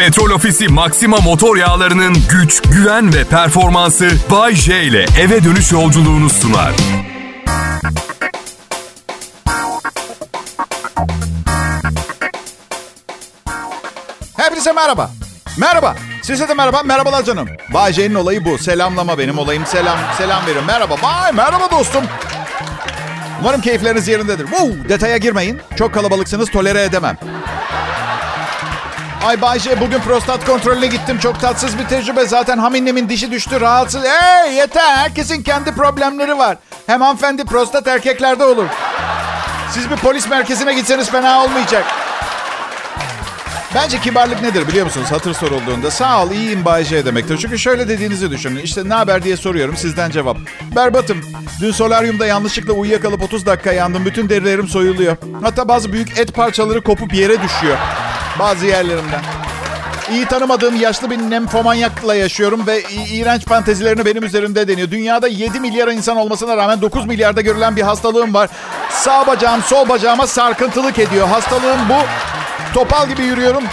Petrol Ofisi Maxima motor yağlarının güç, güven ve performansı Bay J ile eve dönüş yolculuğunu sunar. Hepinize merhaba. Merhaba. Size de merhaba. Merhabalar canım. Bay J'nin olayı bu. Selamlama benim olayım. Selam selam verin. Merhaba. Bay merhaba dostum. Umarım keyifleriniz yerindedir. Woo, detaya girmeyin. Çok kalabalıksınız tolere edemem. Ay Bay J bugün prostat kontrolüne gittim. Çok tatsız bir tecrübe. Zaten haminnemin dişi düştü. Rahatsız. Hey yeter. Herkesin kendi problemleri var. Hem hanımefendi prostat erkeklerde olur. Siz bir polis merkezine gitseniz fena olmayacak. Bence kibarlık nedir biliyor musunuz? Hatır sorulduğunda sağ ol iyiyim Bay J demektir. Çünkü şöyle dediğinizi düşünün. İşte ne haber diye soruyorum sizden cevap. Berbatım. Dün solaryumda yanlışlıkla uyuyakalıp 30 dakika yandım. Bütün derilerim soyuluyor. Hatta bazı büyük et parçaları kopup yere düşüyor. Bazı yerlerimden. İyi tanımadığım yaşlı bir nemfomanyakla yaşıyorum ve iğrenç fantezilerini benim üzerimde deniyor. Dünyada 7 milyar insan olmasına rağmen 9 milyarda görülen bir hastalığım var. Sağ bacağım sol bacağıma sarkıntılık ediyor. Hastalığım bu. Topal gibi yürüyorum.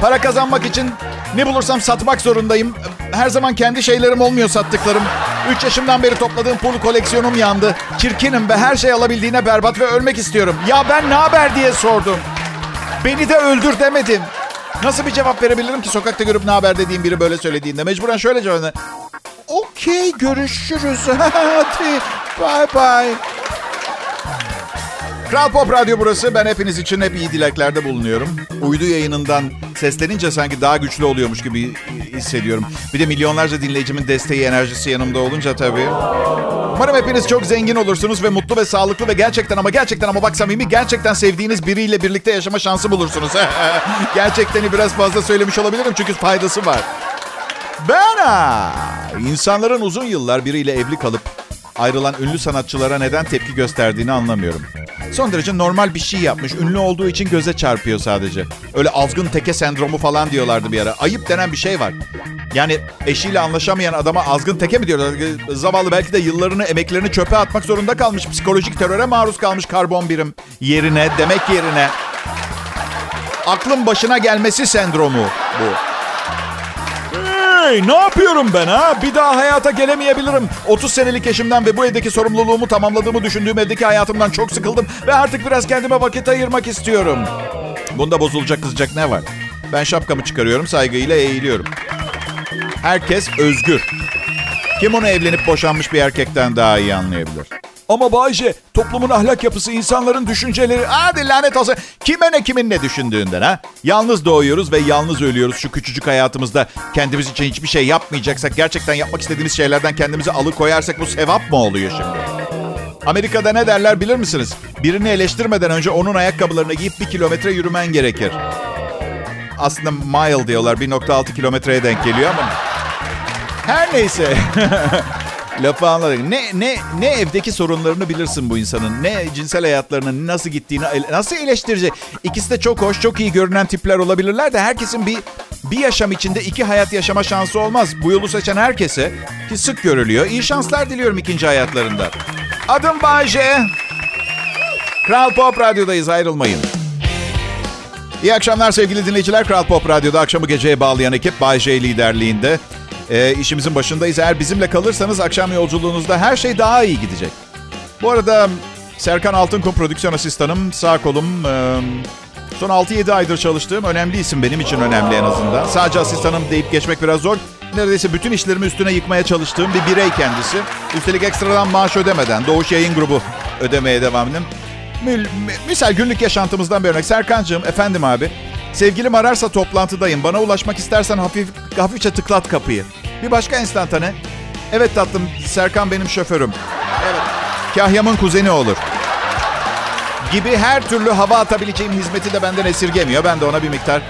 Para kazanmak için ne bulursam satmak zorundayım. Her zaman kendi şeylerim olmuyor sattıklarım. 3 yaşımdan beri topladığım pul koleksiyonum yandı. Çirkinim ve her şey alabildiğine berbat ve ölmek istiyorum. Ya ben ne haber diye sordum. Beni de öldür demedim. Nasıl bir cevap verebilirim ki sokakta görüp ne haber dediğim biri böyle söylediğinde? Mecburen şöyle cevap. Okey görüşürüz. Hadi bye bye. Kral Pop Radyo burası. Ben hepiniz için hep iyi dileklerde bulunuyorum. Uydu yayınından seslenince sanki daha güçlü oluyormuş gibi hissediyorum. Bir de milyonlarca dinleyicimin desteği, enerjisi yanımda olunca tabii. Umarım hepiniz çok zengin olursunuz ve mutlu ve sağlıklı ve gerçekten ama gerçekten ama bak samimi gerçekten sevdiğiniz biriyle birlikte yaşama şansı bulursunuz. Gerçekteni biraz fazla söylemiş olabilirim çünkü faydası var. Ben ha, insanların uzun yıllar biriyle evli kalıp ayrılan ünlü sanatçılara neden tepki gösterdiğini anlamıyorum. Son derece normal bir şey yapmış. Ünlü olduğu için göze çarpıyor sadece. Öyle azgın teke sendromu falan diyorlardı bir ara. Ayıp denen bir şey var. Yani eşiyle anlaşamayan adama azgın teke mi diyorlar? Zavallı belki de yıllarını, emeklerini çöpe atmak zorunda kalmış. Psikolojik teröre maruz kalmış karbon birim yerine, demek yerine. Aklın başına gelmesi sendromu bu. Hey, ne yapıyorum ben ha? Bir daha hayata gelemeyebilirim. 30 senelik eşimden ve bu evdeki sorumluluğumu tamamladığımı düşündüğüm evdeki hayatımdan çok sıkıldım. Ve artık biraz kendime vakit ayırmak istiyorum. Bunda bozulacak kızacak ne var? Ben şapkamı çıkarıyorum, saygıyla eğiliyorum. Herkes özgür. Kim onu evlenip boşanmış bir erkekten daha iyi anlayabilir? Ama Bayce, toplumun ahlak yapısı, insanların düşünceleri... Hadi lanet olsun. Kime ne kimin ne düşündüğünden ha? Yalnız doğuyoruz ve yalnız ölüyoruz şu küçücük hayatımızda. Kendimiz için hiçbir şey yapmayacaksak, gerçekten yapmak istediğimiz şeylerden kendimizi alıkoyarsak bu sevap mı oluyor şimdi? Amerika'da ne derler bilir misiniz? Birini eleştirmeden önce onun ayakkabılarını giyip bir kilometre yürümen gerekir. Aslında mile diyorlar. 1.6 kilometreye denk geliyor ama... Her neyse. Lafı anladık. Ne, ne, ne evdeki sorunlarını bilirsin bu insanın. Ne cinsel hayatlarının nasıl gittiğini nasıl eleştirecek. İkisi de çok hoş, çok iyi görünen tipler olabilirler de herkesin bir bir yaşam içinde iki hayat yaşama şansı olmaz. Bu yolu seçen herkese ki sık görülüyor. İyi şanslar diliyorum ikinci hayatlarında. Adım Bayce. Kral Pop Radyo'dayız ayrılmayın. İyi akşamlar sevgili dinleyiciler. Kral Pop Radyo'da akşamı geceye bağlayan ekip Bay J liderliğinde. E, işimizin başındayız. Eğer bizimle kalırsanız akşam yolculuğunuzda her şey daha iyi gidecek. Bu arada Serkan Altınkum prodüksiyon asistanım, sağ kolum. E, son 6-7 aydır çalıştığım önemli isim benim için önemli en azından. Sadece asistanım deyip geçmek biraz zor. Neredeyse bütün işlerimi üstüne yıkmaya çalıştığım bir birey kendisi. Üstelik ekstradan maaş ödemeden Doğuş Yayın Grubu ödemeye devam edin. Misal günlük yaşantımızdan bir örnek. Serkan'cığım efendim abi. Sevgilim ararsa toplantıdayım. Bana ulaşmak istersen hafif hafifçe tıklat kapıyı. Bir başka enstantane. Evet tatlım Serkan benim şoförüm. Evet. Kahyam'ın kuzeni olur. Gibi her türlü hava atabileceğim hizmeti de benden esirgemiyor. Ben de ona bir miktar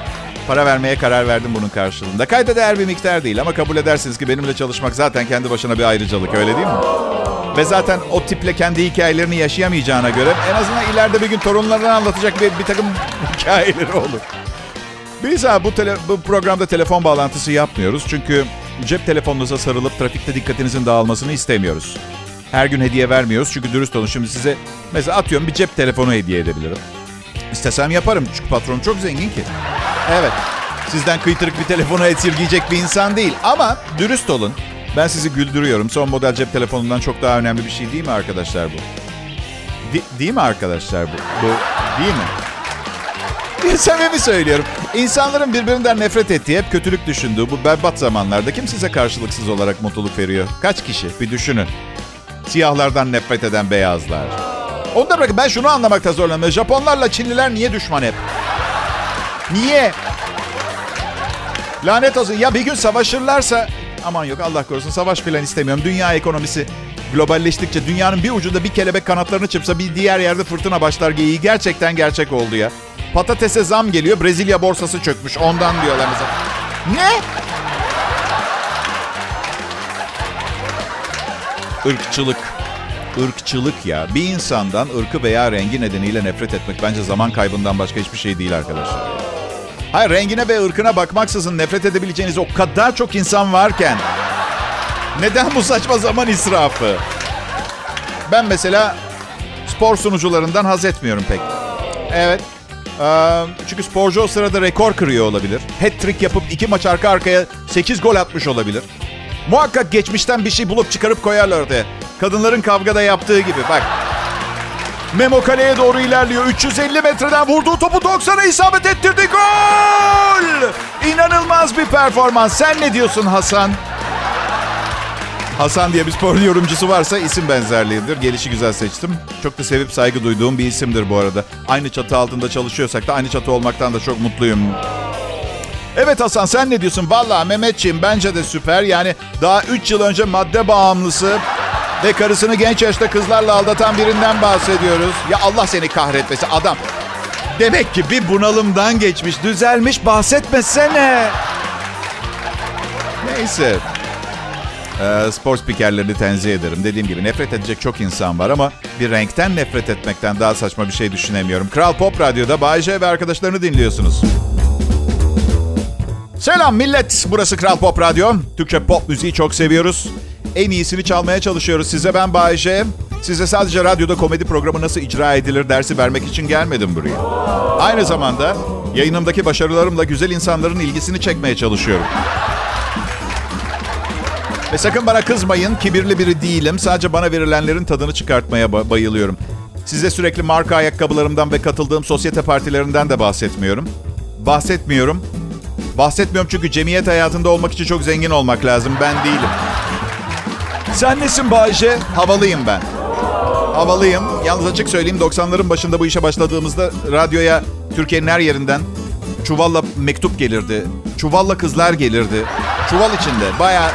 para vermeye karar verdim bunun karşılığında. Kayda değer bir miktar değil ama kabul edersiniz ki benimle çalışmak zaten kendi başına bir ayrıcalık öyle değil mi? Ve zaten o tiple kendi hikayelerini yaşayamayacağına göre en azından ileride bir gün torunlarına anlatacak bir, bir takım hikayeleri olur. Biz ha bu, tele, bu programda telefon bağlantısı yapmıyoruz. Çünkü cep telefonunuza sarılıp trafikte dikkatinizin dağılmasını istemiyoruz. Her gün hediye vermiyoruz çünkü dürüst olun. Şimdi size mesela atıyorum bir cep telefonu hediye edebilirim. İstesem yaparım çünkü patron çok zengin ki. Evet. Sizden kıytırık bir telefonu esirgeyecek bir insan değil. Ama dürüst olun. Ben sizi güldürüyorum. Son model cep telefonundan çok daha önemli bir şey değil mi arkadaşlar bu? De- değil mi arkadaşlar bu? Bu değil mi? Samimi söylüyorum. İnsanların birbirinden nefret ettiği, hep kötülük düşündüğü bu berbat zamanlarda kim size karşılıksız olarak mutluluk veriyor? Kaç kişi? Bir düşünün. Siyahlardan nefret eden beyazlar. Onu da bırakın ben şunu anlamakta zorlanıyorum. Japonlarla Çinliler niye düşman hep? Niye? Lanet olsun. Ya bir gün savaşırlarsa... Aman yok Allah korusun savaş falan istemiyorum. Dünya ekonomisi globalleştikçe dünyanın bir ucunda bir kelebek kanatlarını çırpsa bir diğer yerde fırtına başlar geyiği gerçekten gerçek oldu ya. Patatese zam geliyor. Brezilya borsası çökmüş. Ondan diyorlar mesela. Ne? Irkçılık. Irkçılık ya. Bir insandan ırkı veya rengi nedeniyle nefret etmek bence zaman kaybından başka hiçbir şey değil arkadaşlar. Hayır rengine ve ırkına bakmaksızın nefret edebileceğiniz o kadar çok insan varken neden bu saçma zaman israfı? Ben mesela spor sunucularından haz etmiyorum pek. Evet. Çünkü sporcu o sırada rekor kırıyor olabilir. Hat-trick yapıp iki maç arka arkaya 8 gol atmış olabilir. Muhakkak geçmişten bir şey bulup çıkarıp koyarlar ortaya. Kadınların kavgada yaptığı gibi bak. Memo kaleye doğru ilerliyor. 350 metreden vurduğu topu 90'a isabet ettirdi. Gol! İnanılmaz bir performans. Sen ne diyorsun Hasan? Hasan diye bir spor yorumcusu varsa isim benzerliğidir. Gelişi güzel seçtim. Çok da sevip saygı duyduğum bir isimdir bu arada. Aynı çatı altında çalışıyorsak da aynı çatı olmaktan da çok mutluyum. Evet Hasan sen ne diyorsun? Valla Mehmetçiğim bence de süper. Yani daha 3 yıl önce madde bağımlısı ve karısını genç yaşta kızlarla aldatan birinden bahsediyoruz. Ya Allah seni kahretmesi adam. Demek ki bir bunalımdan geçmiş, düzelmiş bahsetmesene. Neyse. Ee, spor spikerlerini tenzih ederim. Dediğim gibi nefret edecek çok insan var ama bir renkten nefret etmekten daha saçma bir şey düşünemiyorum. Kral Pop Radyo'da Bay J ve arkadaşlarını dinliyorsunuz. Selam millet. Burası Kral Pop Radyo. Türkçe pop müziği çok seviyoruz. En iyisini çalmaya çalışıyoruz. Size ben Bay J. Size sadece radyoda komedi programı nasıl icra edilir dersi vermek için gelmedim buraya. Aynı zamanda yayınımdaki başarılarımla güzel insanların ilgisini çekmeye çalışıyorum. Ve sakın bana kızmayın. Kibirli biri değilim. Sadece bana verilenlerin tadını çıkartmaya bayılıyorum. Size sürekli marka ayakkabılarımdan ve katıldığım sosyete partilerinden de bahsetmiyorum. Bahsetmiyorum. Bahsetmiyorum çünkü cemiyet hayatında olmak için çok zengin olmak lazım. Ben değilim. Sen nesin Bayce? Havalıyım ben. Havalıyım. Yalnız açık söyleyeyim 90'ların başında bu işe başladığımızda radyoya Türkiye'nin her yerinden çuvalla mektup gelirdi. Çuvalla kızlar gelirdi. Çuval içinde. Baya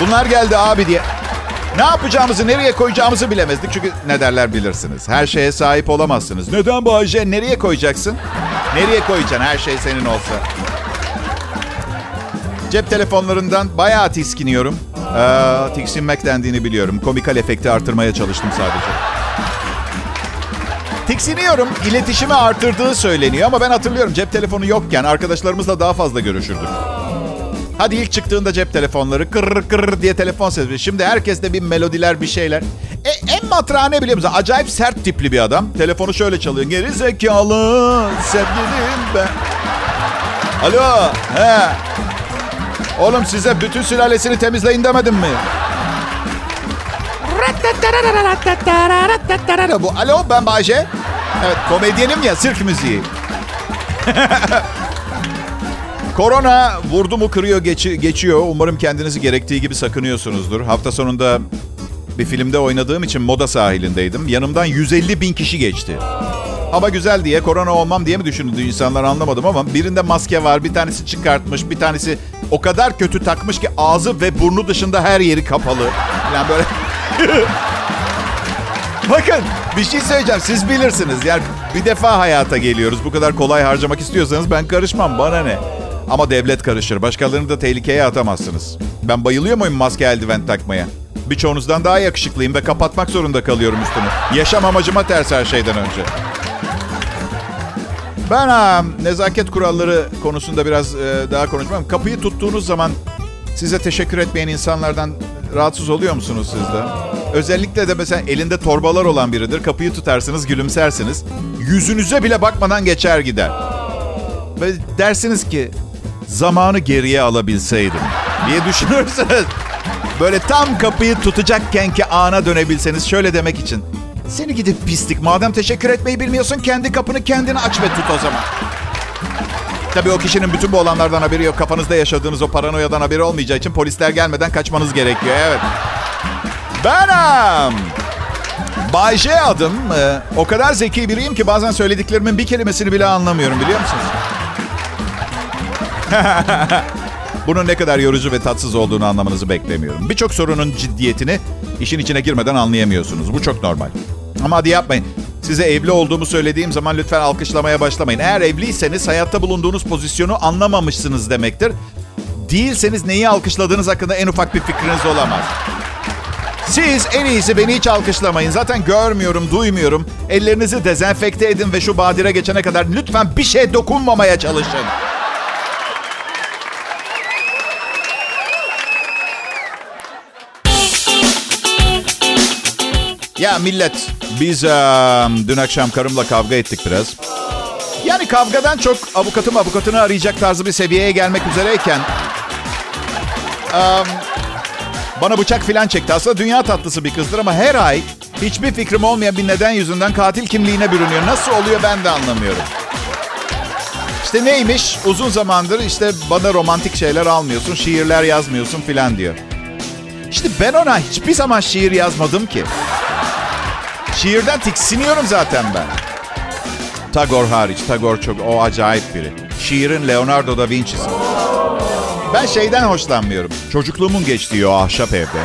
bunlar geldi abi diye. Ne yapacağımızı, nereye koyacağımızı bilemezdik. Çünkü ne derler bilirsiniz. Her şeye sahip olamazsınız. Neden Bayce? Nereye koyacaksın? Nereye koyacaksın her şey senin olsa? Cep telefonlarından bayağı tiskiniyorum. Ee, tiksinmek dendiğini biliyorum. Komikal efekti artırmaya çalıştım sadece. Tiksiniyorum. İletişimi artırdığı söyleniyor ama ben hatırlıyorum cep telefonu yokken arkadaşlarımızla daha fazla görüşürdük. Hadi ilk çıktığında cep telefonları kırr kırr diye telefon sesi. Şimdi herkes de bir melodiler bir şeyler. E, en matrağı ne biliyor musun? Acayip sert tipli bir adam. Telefonu şöyle çalıyor. Geri zekalı sevgilim ben. Alo. He. Oğlum size bütün sülalesini temizleyin demedim mi? Bu alo ben Bayce. Evet komedyenim ya sirk müziği. Korona vurdu mu kırıyor geçi, geçiyor. Umarım kendinizi gerektiği gibi sakınıyorsunuzdur. Hafta sonunda bir filmde oynadığım için moda sahilindeydim. Yanımdan 150 bin kişi geçti. Hava güzel diye korona olmam diye mi düşündü insanlar anlamadım ama birinde maske var. Bir tanesi çıkartmış bir tanesi o kadar kötü takmış ki ağzı ve burnu dışında her yeri kapalı. Yani böyle... Bakın bir şey söyleyeceğim siz bilirsiniz. Yani bir defa hayata geliyoruz. Bu kadar kolay harcamak istiyorsanız ben karışmam bana ne. Ama devlet karışır. Başkalarını da tehlikeye atamazsınız. Ben bayılıyor muyum maske eldiven takmaya? Birçoğunuzdan daha yakışıklıyım ve kapatmak zorunda kalıyorum üstünü. Yaşam amacıma ters her şeyden önce. Ben ha, nezaket kuralları konusunda biraz e, daha konuşmam. Kapıyı tuttuğunuz zaman size teşekkür etmeyen insanlardan rahatsız oluyor musunuz siz de? Özellikle de mesela elinde torbalar olan biridir. Kapıyı tutarsınız, gülümsersiniz. Yüzünüze bile bakmadan geçer gider. Böyle dersiniz ki zamanı geriye alabilseydim diye düşünürsünüz. Böyle tam kapıyı tutacakken ki ana dönebilseniz şöyle demek için. Seni gidip pislik. Madem teşekkür etmeyi bilmiyorsun kendi kapını kendine aç ve tut o zaman. Tabii o kişinin bütün bu olanlardan haberi yok. Kafanızda yaşadığınız o paranoyadan haberi olmayacağı için polisler gelmeden kaçmanız gerekiyor. Evet. Benim. Bay J adım. Ee, o kadar zeki biriyim ki bazen söylediklerimin bir kelimesini bile anlamıyorum biliyor musunuz? Bunun ne kadar yorucu ve tatsız olduğunu anlamanızı beklemiyorum. Birçok sorunun ciddiyetini işin içine girmeden anlayamıyorsunuz. Bu çok normal. Ama hadi yapmayın. Size evli olduğumu söylediğim zaman lütfen alkışlamaya başlamayın. Eğer evliyseniz hayatta bulunduğunuz pozisyonu anlamamışsınız demektir. Değilseniz neyi alkışladığınız hakkında en ufak bir fikriniz olamaz. Siz en iyisi beni hiç alkışlamayın. Zaten görmüyorum, duymuyorum. Ellerinizi dezenfekte edin ve şu badire geçene kadar lütfen bir şey dokunmamaya çalışın. Ya millet, biz um, dün akşam karımla kavga ettik biraz. Yani kavgadan çok avukatım avukatını arayacak tarzı bir seviyeye gelmek üzereyken... Um, bana bıçak filan çekti. Aslında dünya tatlısı bir kızdır ama her ay hiçbir fikrim olmayan bir neden yüzünden katil kimliğine bürünüyor. Nasıl oluyor ben de anlamıyorum. İşte neymiş? Uzun zamandır işte bana romantik şeyler almıyorsun, şiirler yazmıyorsun filan diyor. İşte ben ona hiçbir zaman şiir yazmadım ki. Şiirden tiksiniyorum zaten ben. Tagore hariç. Tagore çok o acayip biri. Şiirin Leonardo da Vinci'si. Ben şeyden hoşlanmıyorum. Çocukluğumun geçtiği o ahşap evde.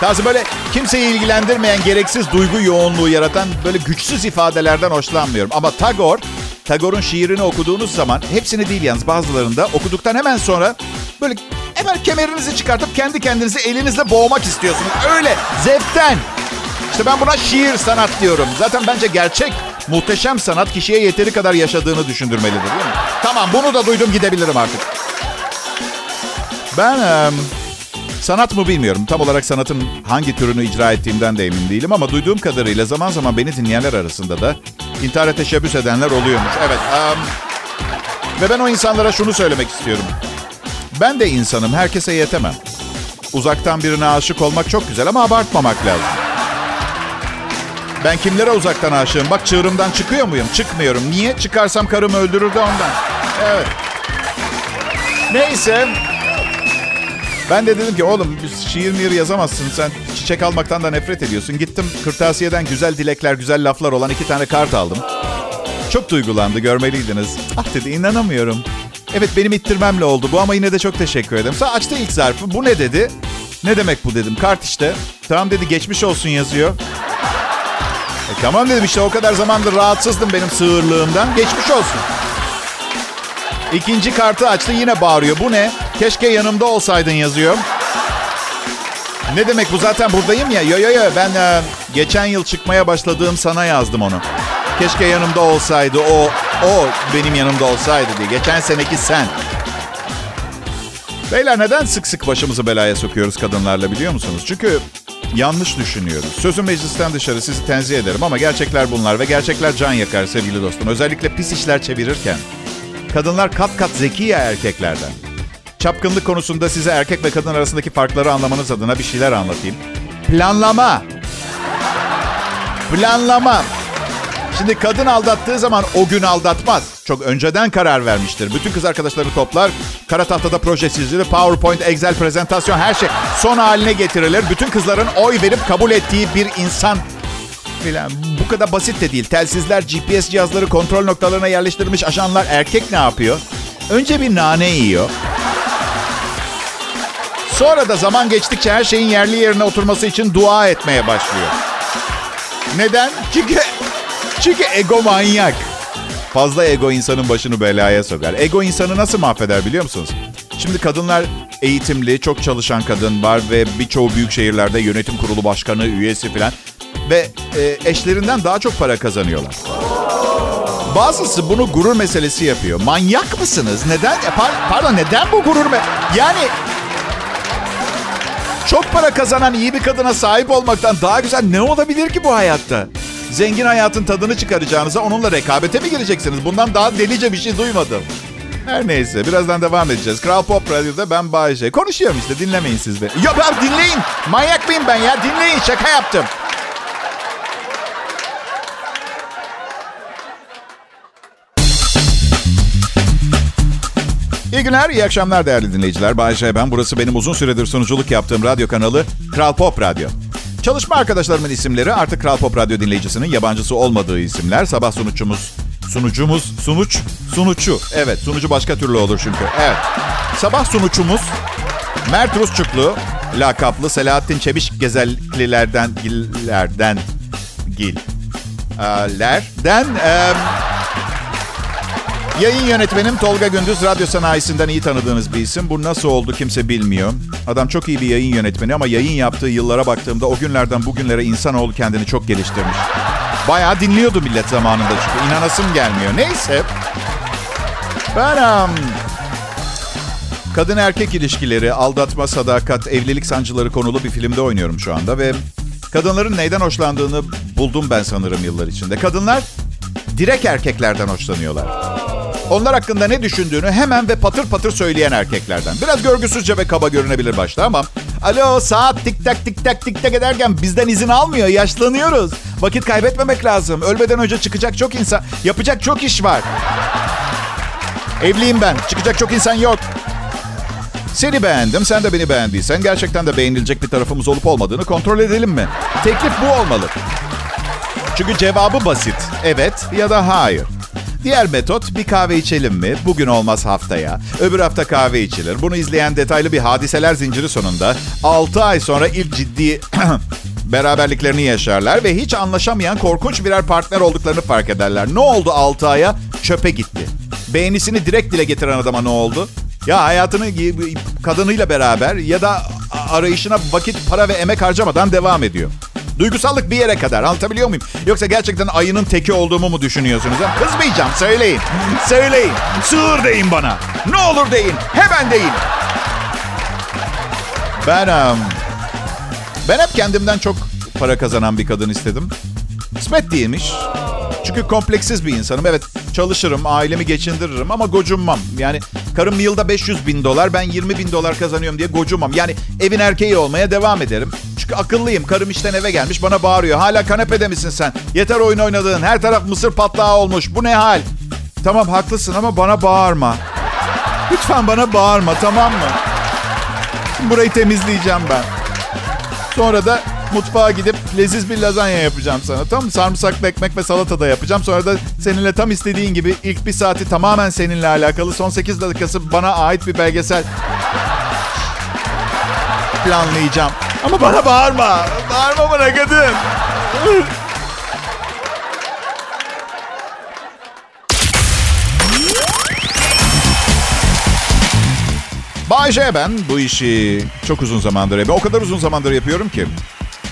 Tarzı böyle kimseyi ilgilendirmeyen gereksiz duygu yoğunluğu yaratan böyle güçsüz ifadelerden hoşlanmıyorum. Ama Tagore, Tagore'un şiirini okuduğunuz zaman hepsini değil yalnız bazılarında okuduktan hemen sonra böyle hemen kemerinizi çıkartıp kendi kendinizi elinizle boğmak istiyorsunuz. Öyle zevkten. İşte ben buna şiir sanat diyorum. Zaten bence gerçek muhteşem sanat kişiye yeteri kadar yaşadığını düşündürmelidir değil mi? Tamam bunu da duydum gidebilirim artık. Ben sanat mı bilmiyorum. Tam olarak sanatın hangi türünü icra ettiğimden de emin değilim. Ama duyduğum kadarıyla zaman zaman beni dinleyenler arasında da intihara teşebbüs edenler oluyormuş. Evet. E, ve ben o insanlara şunu söylemek istiyorum. Ben de insanım. Herkese yetemem. Uzaktan birine aşık olmak çok güzel ama abartmamak lazım. Ben kimlere uzaktan aşığım? Bak çığırımdan çıkıyor muyum? Çıkmıyorum. Niye? Çıkarsam karımı öldürürdü ondan. Evet. Neyse. Ben de dedim ki oğlum şiir mir yazamazsın. Sen çiçek almaktan da nefret ediyorsun. Gittim kırtasiyeden güzel dilekler, güzel laflar olan iki tane kart aldım. Çok duygulandı görmeliydiniz. Ah dedi inanamıyorum. Evet benim ittirmemle oldu bu ama yine de çok teşekkür ederim. Sonra açtı ilk zarfı. Bu ne dedi? Ne demek bu dedim. Kart işte. Tamam dedi geçmiş olsun yazıyor. E tamam dedim işte o kadar zamandır rahatsızdım benim sığırlığımdan. Geçmiş olsun. İkinci kartı açtı yine bağırıyor. Bu ne? Keşke yanımda olsaydın yazıyor. Ne demek bu zaten buradayım ya. Yo yo yo ben e, geçen yıl çıkmaya başladığım sana yazdım onu. Keşke yanımda olsaydı o, o benim yanımda olsaydı diye. Geçen seneki sen. Beyler neden sık sık başımızı belaya sokuyoruz kadınlarla biliyor musunuz? Çünkü yanlış düşünüyoruz. Sözüm meclisten dışarı sizi tenzih ederim ama gerçekler bunlar ve gerçekler can yakar sevgili dostum. Özellikle pis işler çevirirken. Kadınlar kat kat zeki ya erkeklerden. Çapkınlık konusunda size erkek ve kadın arasındaki farkları anlamanız adına bir şeyler anlatayım. Planlama. Planlama. Şimdi kadın aldattığı zaman o gün aldatmaz. Çok önceden karar vermiştir. Bütün kız arkadaşları toplar. Kara tahtada proje çizilir. PowerPoint, Excel prezentasyon her şey son haline getirilir. Bütün kızların oy verip kabul ettiği bir insan filan. Bu kadar basit de değil. Telsizler, GPS cihazları kontrol noktalarına yerleştirilmiş ajanlar erkek ne yapıyor? Önce bir nane yiyor. Sonra da zaman geçtikçe her şeyin yerli yerine oturması için dua etmeye başlıyor. Neden? Çünkü çünkü ego manyak. Fazla ego insanın başını belaya sokar. Ego insanı nasıl mahveder biliyor musunuz? Şimdi kadınlar eğitimli, çok çalışan kadın var ve birçoğu büyük şehirlerde yönetim kurulu başkanı, üyesi falan. Ve e, eşlerinden daha çok para kazanıyorlar. Bazısı bunu gurur meselesi yapıyor. Manyak mısınız? Neden? E, pardon neden bu gurur me? Yani çok para kazanan iyi bir kadına sahip olmaktan daha güzel ne olabilir ki bu hayatta? Zengin hayatın tadını çıkaracağınıza onunla rekabete mi gireceksiniz? Bundan daha delice bir şey duymadım. Her neyse birazdan devam edeceğiz. Kral Pop Radyo'da ben Bayece. Konuşuyorum işte dinlemeyin siz beni. Ya ben dinleyin. Manyak mıyım ben ya? Dinleyin şaka yaptım. İyi günler, iyi akşamlar değerli dinleyiciler. Bayece ben. Burası benim uzun süredir sunuculuk yaptığım radyo kanalı Kral Pop Radyo. Çalışma arkadaşlarımın isimleri artık Kral Pop Radyo dinleyicisinin yabancısı olmadığı isimler. Sabah sunucumuz, sunucumuz, sunuç, sunucu. Evet, sunucu başka türlü olur çünkü. Evet. Sabah sunucumuz Mert Rusçuklu, lakaplı Selahattin Çebiş Gezellilerden, Gillerden, Gil, lerden, Yayın yönetmenim Tolga Gündüz. Radyo sanayisinden iyi tanıdığınız bir isim. Bu nasıl oldu kimse bilmiyor. Adam çok iyi bir yayın yönetmeni ama yayın yaptığı yıllara baktığımda o günlerden bugünlere insanoğlu kendini çok geliştirmiş. Bayağı dinliyordu millet zamanında çünkü. inanasım gelmiyor. Neyse. Ben um, kadın erkek ilişkileri, aldatma, sadakat, evlilik sancıları konulu bir filmde oynuyorum şu anda ve kadınların neyden hoşlandığını buldum ben sanırım yıllar içinde. Kadınlar direkt erkeklerden hoşlanıyorlar. Onlar hakkında ne düşündüğünü hemen ve patır patır söyleyen erkeklerden. Biraz görgüsüzce ve kaba görünebilir başta ama... Alo saat tik tak tik tak tik tak ederken bizden izin almıyor. Yaşlanıyoruz. Vakit kaybetmemek lazım. Ölmeden önce çıkacak çok insan... Yapacak çok iş var. Evliyim ben. Çıkacak çok insan yok. Seni beğendim, sen de beni beğendiysen gerçekten de beğenilecek bir tarafımız olup olmadığını kontrol edelim mi? Teklif bu olmalı. Çünkü cevabı basit. Evet ya da hayır. Diğer metot bir kahve içelim mi? Bugün olmaz haftaya. Öbür hafta kahve içilir. Bunu izleyen detaylı bir hadiseler zinciri sonunda 6 ay sonra ilk ciddi beraberliklerini yaşarlar ve hiç anlaşamayan korkunç birer partner olduklarını fark ederler. Ne oldu 6 aya? Çöpe gitti. Beğenisini direkt dile getiren adama ne oldu? Ya hayatını kadınıyla beraber ya da arayışına vakit, para ve emek harcamadan devam ediyor. Duygusallık bir yere kadar anlatabiliyor muyum? Yoksa gerçekten ayının teki olduğumu mu düşünüyorsunuz? Ha? Kızmayacağım söyleyin. Söyleyin. Sığır deyin bana. Ne olur deyin. Hemen deyin. Ben ben hep kendimden çok para kazanan bir kadın istedim. Kısmet değilmiş. Çünkü kompleksiz bir insanım. Evet çalışırım, ailemi geçindiririm ama gocunmam. Yani karım yılda 500 bin dolar, ben 20 bin dolar kazanıyorum diye gocunmam. Yani evin erkeği olmaya devam ederim. Çünkü akıllıyım. Karım işten eve gelmiş bana bağırıyor. Hala kanepede misin sen? Yeter oyun oynadığın. Her taraf mısır patlağı olmuş. Bu ne hal? Tamam haklısın ama bana bağırma. Lütfen bana bağırma tamam mı? Burayı temizleyeceğim ben. Sonra da mutfağa gidip leziz bir lazanya yapacağım sana. Tamam mı? Sarımsaklı ekmek ve salata da yapacağım. Sonra da seninle tam istediğin gibi ilk bir saati tamamen seninle alakalı. Son 8 dakikası bana ait bir belgesel planlayacağım. Ama bana bağırma. Bağırma bana kadın. Bay J ben bu işi çok uzun zamandır yapıyorum. O kadar uzun zamandır yapıyorum ki.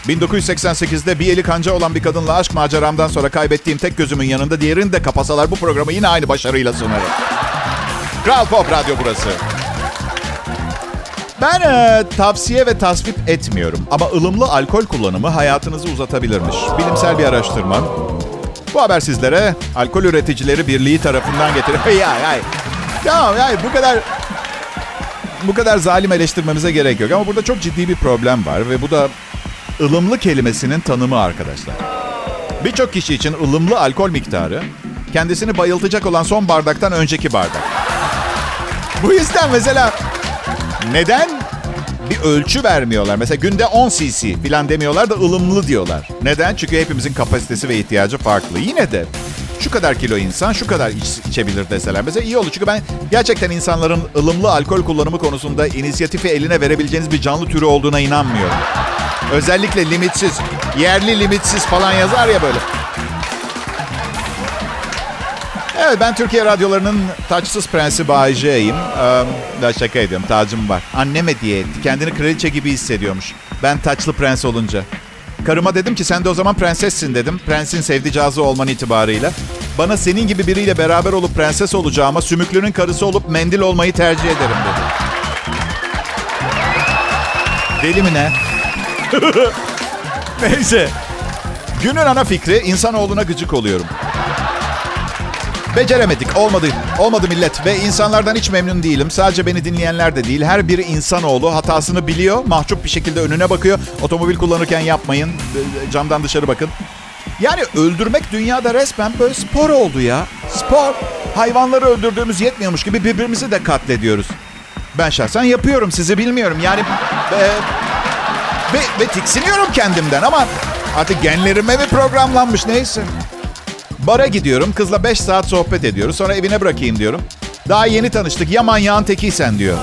1988'de bir eli kanca olan bir kadınla aşk maceramdan sonra kaybettiğim tek gözümün yanında diğerini de kapasalar bu programı yine aynı başarıyla sunarım. Kral Pop Radyo burası. Ben e, tavsiye ve tasvip etmiyorum ama ılımlı alkol kullanımı hayatınızı uzatabilirmiş. Bilimsel bir araştırma. Bu haber sizlere Alkol Üreticileri Birliği tarafından getiriyor. ya ya. Tamam ya bu kadar bu kadar zalim eleştirmemize gerek yok ama burada çok ciddi bir problem var ve bu da ılımlı kelimesinin tanımı arkadaşlar. Birçok kişi için ılımlı alkol miktarı kendisini bayıltacak olan son bardaktan önceki bardak. Bu yüzden mesela neden bir ölçü vermiyorlar? Mesela günde 10 cc falan demiyorlar da ılımlı diyorlar. Neden? Çünkü hepimizin kapasitesi ve ihtiyacı farklı. Yine de şu kadar kilo insan şu kadar iç, içebilir deseler. Mesela iyi olur. Çünkü ben gerçekten insanların ılımlı alkol kullanımı konusunda inisiyatifi eline verebileceğiniz bir canlı türü olduğuna inanmıyorum. Özellikle limitsiz, yerli limitsiz falan yazar ya böyle. Evet ben Türkiye radyolarının taçsız prensi Bay J'yim. Ee, şaka ediyorum tacım var. Annem hediye etti. Kendini kraliçe gibi hissediyormuş. Ben taçlı prens olunca. Karıma dedim ki sen de o zaman prensessin dedim. Prensin sevdicazı olman itibarıyla. Bana senin gibi biriyle beraber olup prenses olacağıma sümüklünün karısı olup mendil olmayı tercih ederim dedi. Deli mi ne? Neyse. Günün ana fikri insanoğluna gıcık oluyorum. Beceremedik. Olmadı. Olmadı millet. Ve insanlardan hiç memnun değilim. Sadece beni dinleyenler de değil. Her biri insanoğlu hatasını biliyor. Mahcup bir şekilde önüne bakıyor. Otomobil kullanırken yapmayın. Camdan dışarı bakın. Yani öldürmek dünyada resmen böyle spor oldu ya. Spor. Hayvanları öldürdüğümüz yetmiyormuş gibi birbirimizi de katlediyoruz. Ben şahsen yapıyorum. Sizi bilmiyorum. Yani... E, ve, ve tiksiniyorum kendimden ama artık genlerime mi programlanmış neyse. Bara gidiyorum. Kızla 5 saat sohbet ediyoruz. Sonra evine bırakayım diyorum. Daha yeni tanıştık. Ya manyağın tekiysen diyor.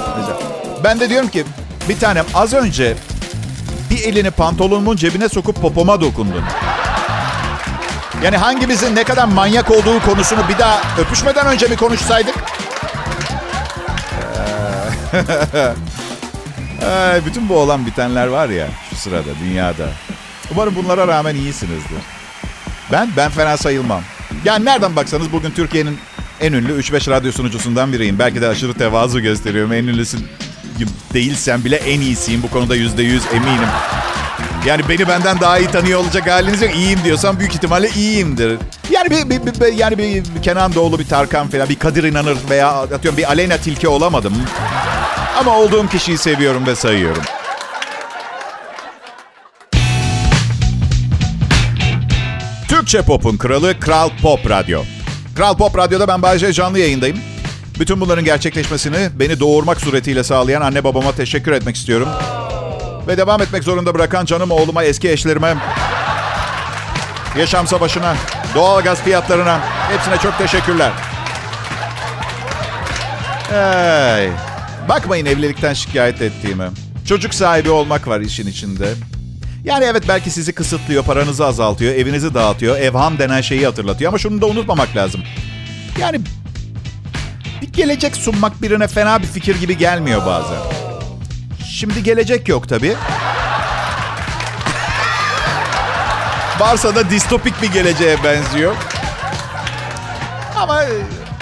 Ben de diyorum ki bir tanem az önce bir elini pantolonumun cebine sokup popoma dokundun. Yani hangimizin ne kadar manyak olduğu konusunu bir daha öpüşmeden önce mi konuşsaydık? Ay, bütün bu olan bitenler var ya şu sırada dünyada. Umarım bunlara rağmen iyisinizdir. Ben ben fena sayılmam. Yani nereden baksanız bugün Türkiye'nin en ünlü 3-5 radyo sunucusundan biriyim. Belki de aşırı tevazu gösteriyorum. En ünlüsü değilsem bile en iyisiyim. Bu konuda %100 eminim. Yani beni benden daha iyi tanıyor olacak haliniz yok. İyiyim diyorsam büyük ihtimalle iyiyimdir. Yani bir, bir, bir yani bir Kenan Doğulu, bir Tarkan falan, bir Kadir İnanır veya atıyorum bir Aleyna Tilki olamadım. Ama olduğum kişiyi seviyorum ve sayıyorum. Türkçe Pop'un kralı Kral Pop Radyo. Kral Pop Radyo'da ben Bayece canlı yayındayım. Bütün bunların gerçekleşmesini beni doğurmak suretiyle sağlayan anne babama teşekkür etmek istiyorum. Ve devam etmek zorunda bırakan canım oğluma, eski eşlerime, yaşam savaşına, doğal gaz fiyatlarına hepsine çok teşekkürler. Hey. Bakmayın evlilikten şikayet ettiğimi. Çocuk sahibi olmak var işin içinde. Yani evet belki sizi kısıtlıyor, paranızı azaltıyor, evinizi dağıtıyor, evham denen şeyi hatırlatıyor. Ama şunu da unutmamak lazım. Yani bir gelecek sunmak birine fena bir fikir gibi gelmiyor bazen. Şimdi gelecek yok tabii. Varsa da distopik bir geleceğe benziyor. Ama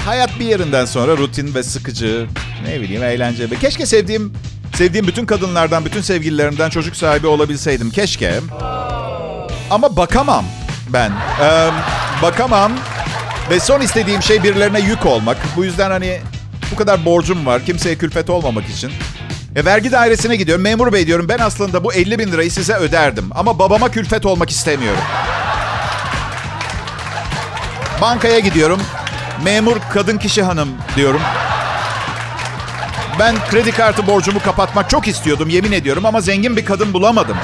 hayat bir yerinden sonra rutin ve sıkıcı, ne bileyim eğlenceli. Keşke sevdiğim sevdiğim bütün kadınlardan, bütün sevgililerimden çocuk sahibi olabilseydim. Keşke. Ama bakamam ben. Ee, bakamam. Ve son istediğim şey birilerine yük olmak. Bu yüzden hani bu kadar borcum var. Kimseye külfet olmamak için. E, vergi dairesine gidiyorum. Memur bey diyorum ben aslında bu 50 bin lirayı size öderdim. Ama babama külfet olmak istemiyorum. Bankaya gidiyorum. Memur kadın kişi hanım diyorum. Ben kredi kartı borcumu kapatmak çok istiyordum yemin ediyorum ama zengin bir kadın bulamadım.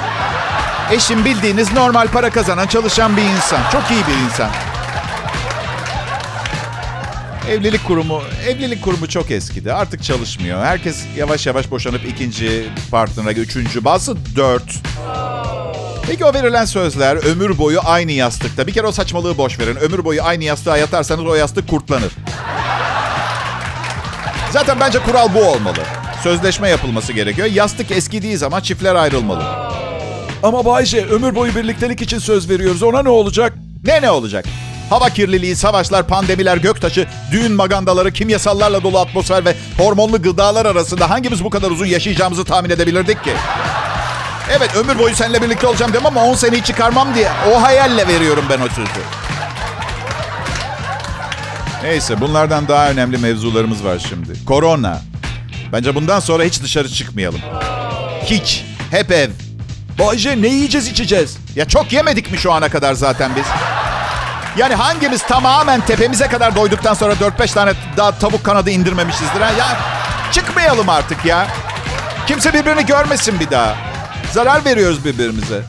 Eşim bildiğiniz normal para kazanan çalışan bir insan. Çok iyi bir insan. Evlilik kurumu, evlilik kurumu çok eskidi. Artık çalışmıyor. Herkes yavaş yavaş boşanıp ikinci partnera, üçüncü, bazı dört. Peki o verilen sözler ömür boyu aynı yastıkta. Bir kere o saçmalığı boş verin. Ömür boyu aynı yastığa yatarsanız o yastık kurtlanır. Zaten bence kural bu olmalı. Sözleşme yapılması gerekiyor. Yastık eskidiği zaman çiftler ayrılmalı. Ama Bayce ömür boyu birliktelik için söz veriyoruz. Ona ne olacak? Ne ne olacak? Hava kirliliği, savaşlar, pandemiler, göktaşı, düğün magandaları, kimyasallarla dolu atmosfer ve hormonlu gıdalar arasında hangimiz bu kadar uzun yaşayacağımızı tahmin edebilirdik ki? Evet ömür boyu seninle birlikte olacağım demem ama 10 seneyi çıkarmam diye o hayalle veriyorum ben o sözü. Neyse bunlardan daha önemli mevzularımız var şimdi. Korona. Bence bundan sonra hiç dışarı çıkmayalım. Hiç. Hep ev. Bayce ne yiyeceğiz içeceğiz? Ya çok yemedik mi şu ana kadar zaten biz? Yani hangimiz tamamen tepemize kadar doyduktan sonra 4-5 tane daha tavuk kanadı indirmemişizdir? Ha? Ya çıkmayalım artık ya. Kimse birbirini görmesin bir daha. Zarar veriyoruz birbirimize.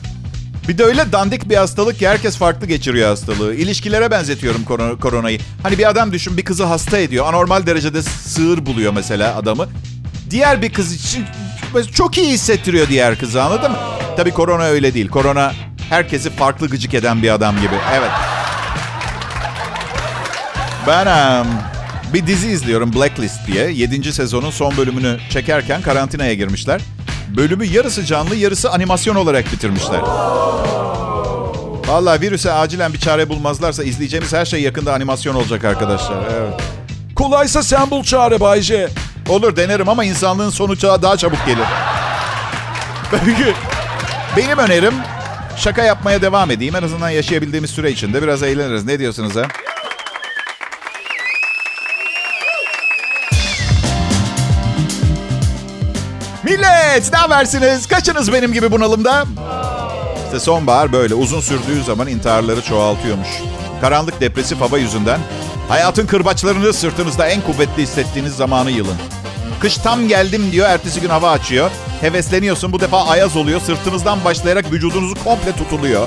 Bir de öyle dandik bir hastalık ki herkes farklı geçiriyor hastalığı. İlişkilere benzetiyorum koronayı. Hani bir adam düşün bir kızı hasta ediyor. Anormal derecede sığır buluyor mesela adamı. Diğer bir kız için çok iyi hissettiriyor diğer kızı anladın mı? Tabii korona öyle değil. Korona herkesi farklı gıcık eden bir adam gibi. Evet. Ben um, bir dizi izliyorum Blacklist diye. 7. sezonun son bölümünü çekerken karantinaya girmişler. Bölümü yarısı canlı yarısı animasyon olarak bitirmişler. Vallahi virüse acilen bir çare bulmazlarsa izleyeceğimiz her şey yakında animasyon olacak arkadaşlar. Evet. Kolaysa sen bul çare Bayce. Olur denerim ama insanlığın sonu daha çabuk gelir. Benim önerim şaka yapmaya devam edeyim. En azından yaşayabildiğimiz süre içinde biraz eğleniriz. Ne diyorsunuz ha? Millet ne habersiniz? Kaçınız benim gibi bunalımda? İşte sonbahar böyle uzun sürdüğü zaman intiharları çoğaltıyormuş. Karanlık depresif hava yüzünden hayatın kırbaçlarını sırtınızda en kuvvetli hissettiğiniz zamanı yılın. Kış tam geldim diyor, ertesi gün hava açıyor. Hevesleniyorsun, bu defa ayaz oluyor. Sırtınızdan başlayarak vücudunuzu komple tutuluyor.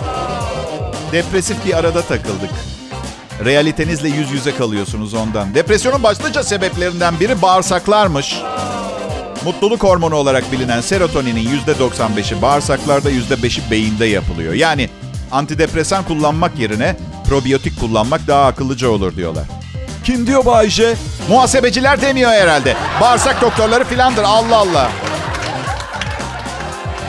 Depresif bir arada takıldık. Realitenizle yüz yüze kalıyorsunuz ondan. Depresyonun başlıca sebeplerinden biri bağırsaklarmış. Mutluluk hormonu olarak bilinen serotoninin %95'i bağırsaklarda %5'i beyinde yapılıyor. Yani antidepresan kullanmak yerine probiyotik kullanmak daha akıllıca olur diyorlar. Kim diyor Bayce? Muhasebeciler demiyor herhalde. Bağırsak doktorları filandır. Allah Allah.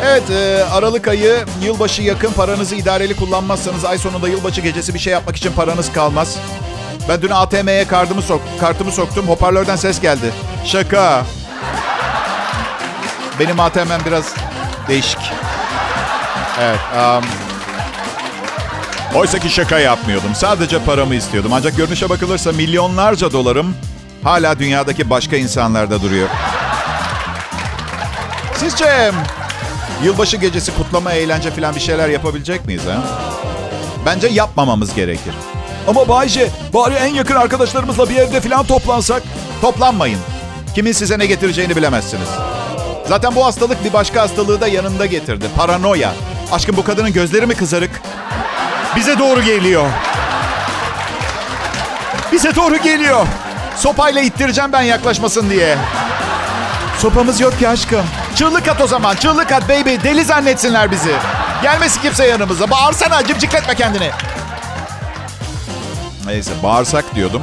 Evet, e, Aralık ayı yılbaşı yakın paranızı idareli kullanmazsanız ay sonunda yılbaşı gecesi bir şey yapmak için paranız kalmaz. Ben dün ATM'ye kartımı, sok kartımı soktum. Hoparlörden ses geldi. Şaka. Benim ATM'm biraz değişik. Evet. Um, Oysa ki şaka yapmıyordum. Sadece paramı istiyordum. Ancak görünüşe bakılırsa milyonlarca dolarım hala dünyadaki başka insanlarda duruyor. Sizce yılbaşı gecesi kutlama, eğlence falan bir şeyler yapabilecek miyiz ha? Bence yapmamamız gerekir. Ama Bayce bari en yakın arkadaşlarımızla bir evde falan toplansak. Toplanmayın. Kimin size ne getireceğini bilemezsiniz. Zaten bu hastalık bir başka hastalığı da yanında getirdi. Paranoya. Aşkım bu kadının gözleri mi kızarık? Bize doğru geliyor. Bize doğru geliyor. Sopayla ittireceğim ben yaklaşmasın diye. Sopamız yok ki aşkım. Çığlık at o zaman. Çığlık at baby. Deli zannetsinler bizi. Gelmesin kimse yanımıza. Bağırsana cimcikletme kendini. Neyse bağırsak diyordum.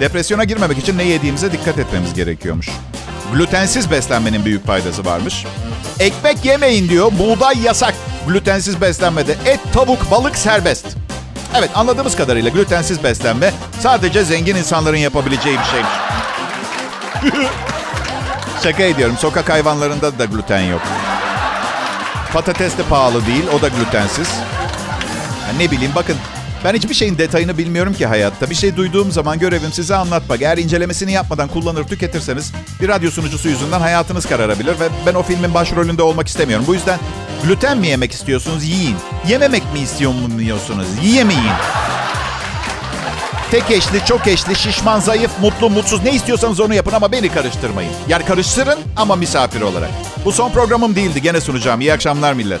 Depresyona girmemek için ne yediğimize dikkat etmemiz gerekiyormuş. Glutensiz beslenmenin büyük faydası varmış. Ekmek yemeyin diyor. Buğday yasak. Glutensiz beslenmede et, tavuk, balık serbest. Evet anladığımız kadarıyla glutensiz beslenme sadece zengin insanların yapabileceği bir şeymiş. Şaka ediyorum. Sokak hayvanlarında da gluten yok. Patates de pahalı değil. O da glutensiz. Ya ne bileyim bakın ben hiçbir şeyin detayını bilmiyorum ki hayatta. Bir şey duyduğum zaman görevim size anlatmak. Eğer incelemesini yapmadan kullanır tüketirseniz bir radyo sunucusu yüzünden hayatınız kararabilir ve ben o filmin başrolünde olmak istemiyorum. Bu yüzden gluten mi yemek istiyorsunuz? Yiyin. Yememek mi istiyorsunuz? Yiyemeyin. Tek eşli, çok eşli, şişman, zayıf, mutlu, mutsuz ne istiyorsanız onu yapın ama beni karıştırmayın. Yani karıştırın ama misafir olarak. Bu son programım değildi. Gene sunacağım. İyi akşamlar millet.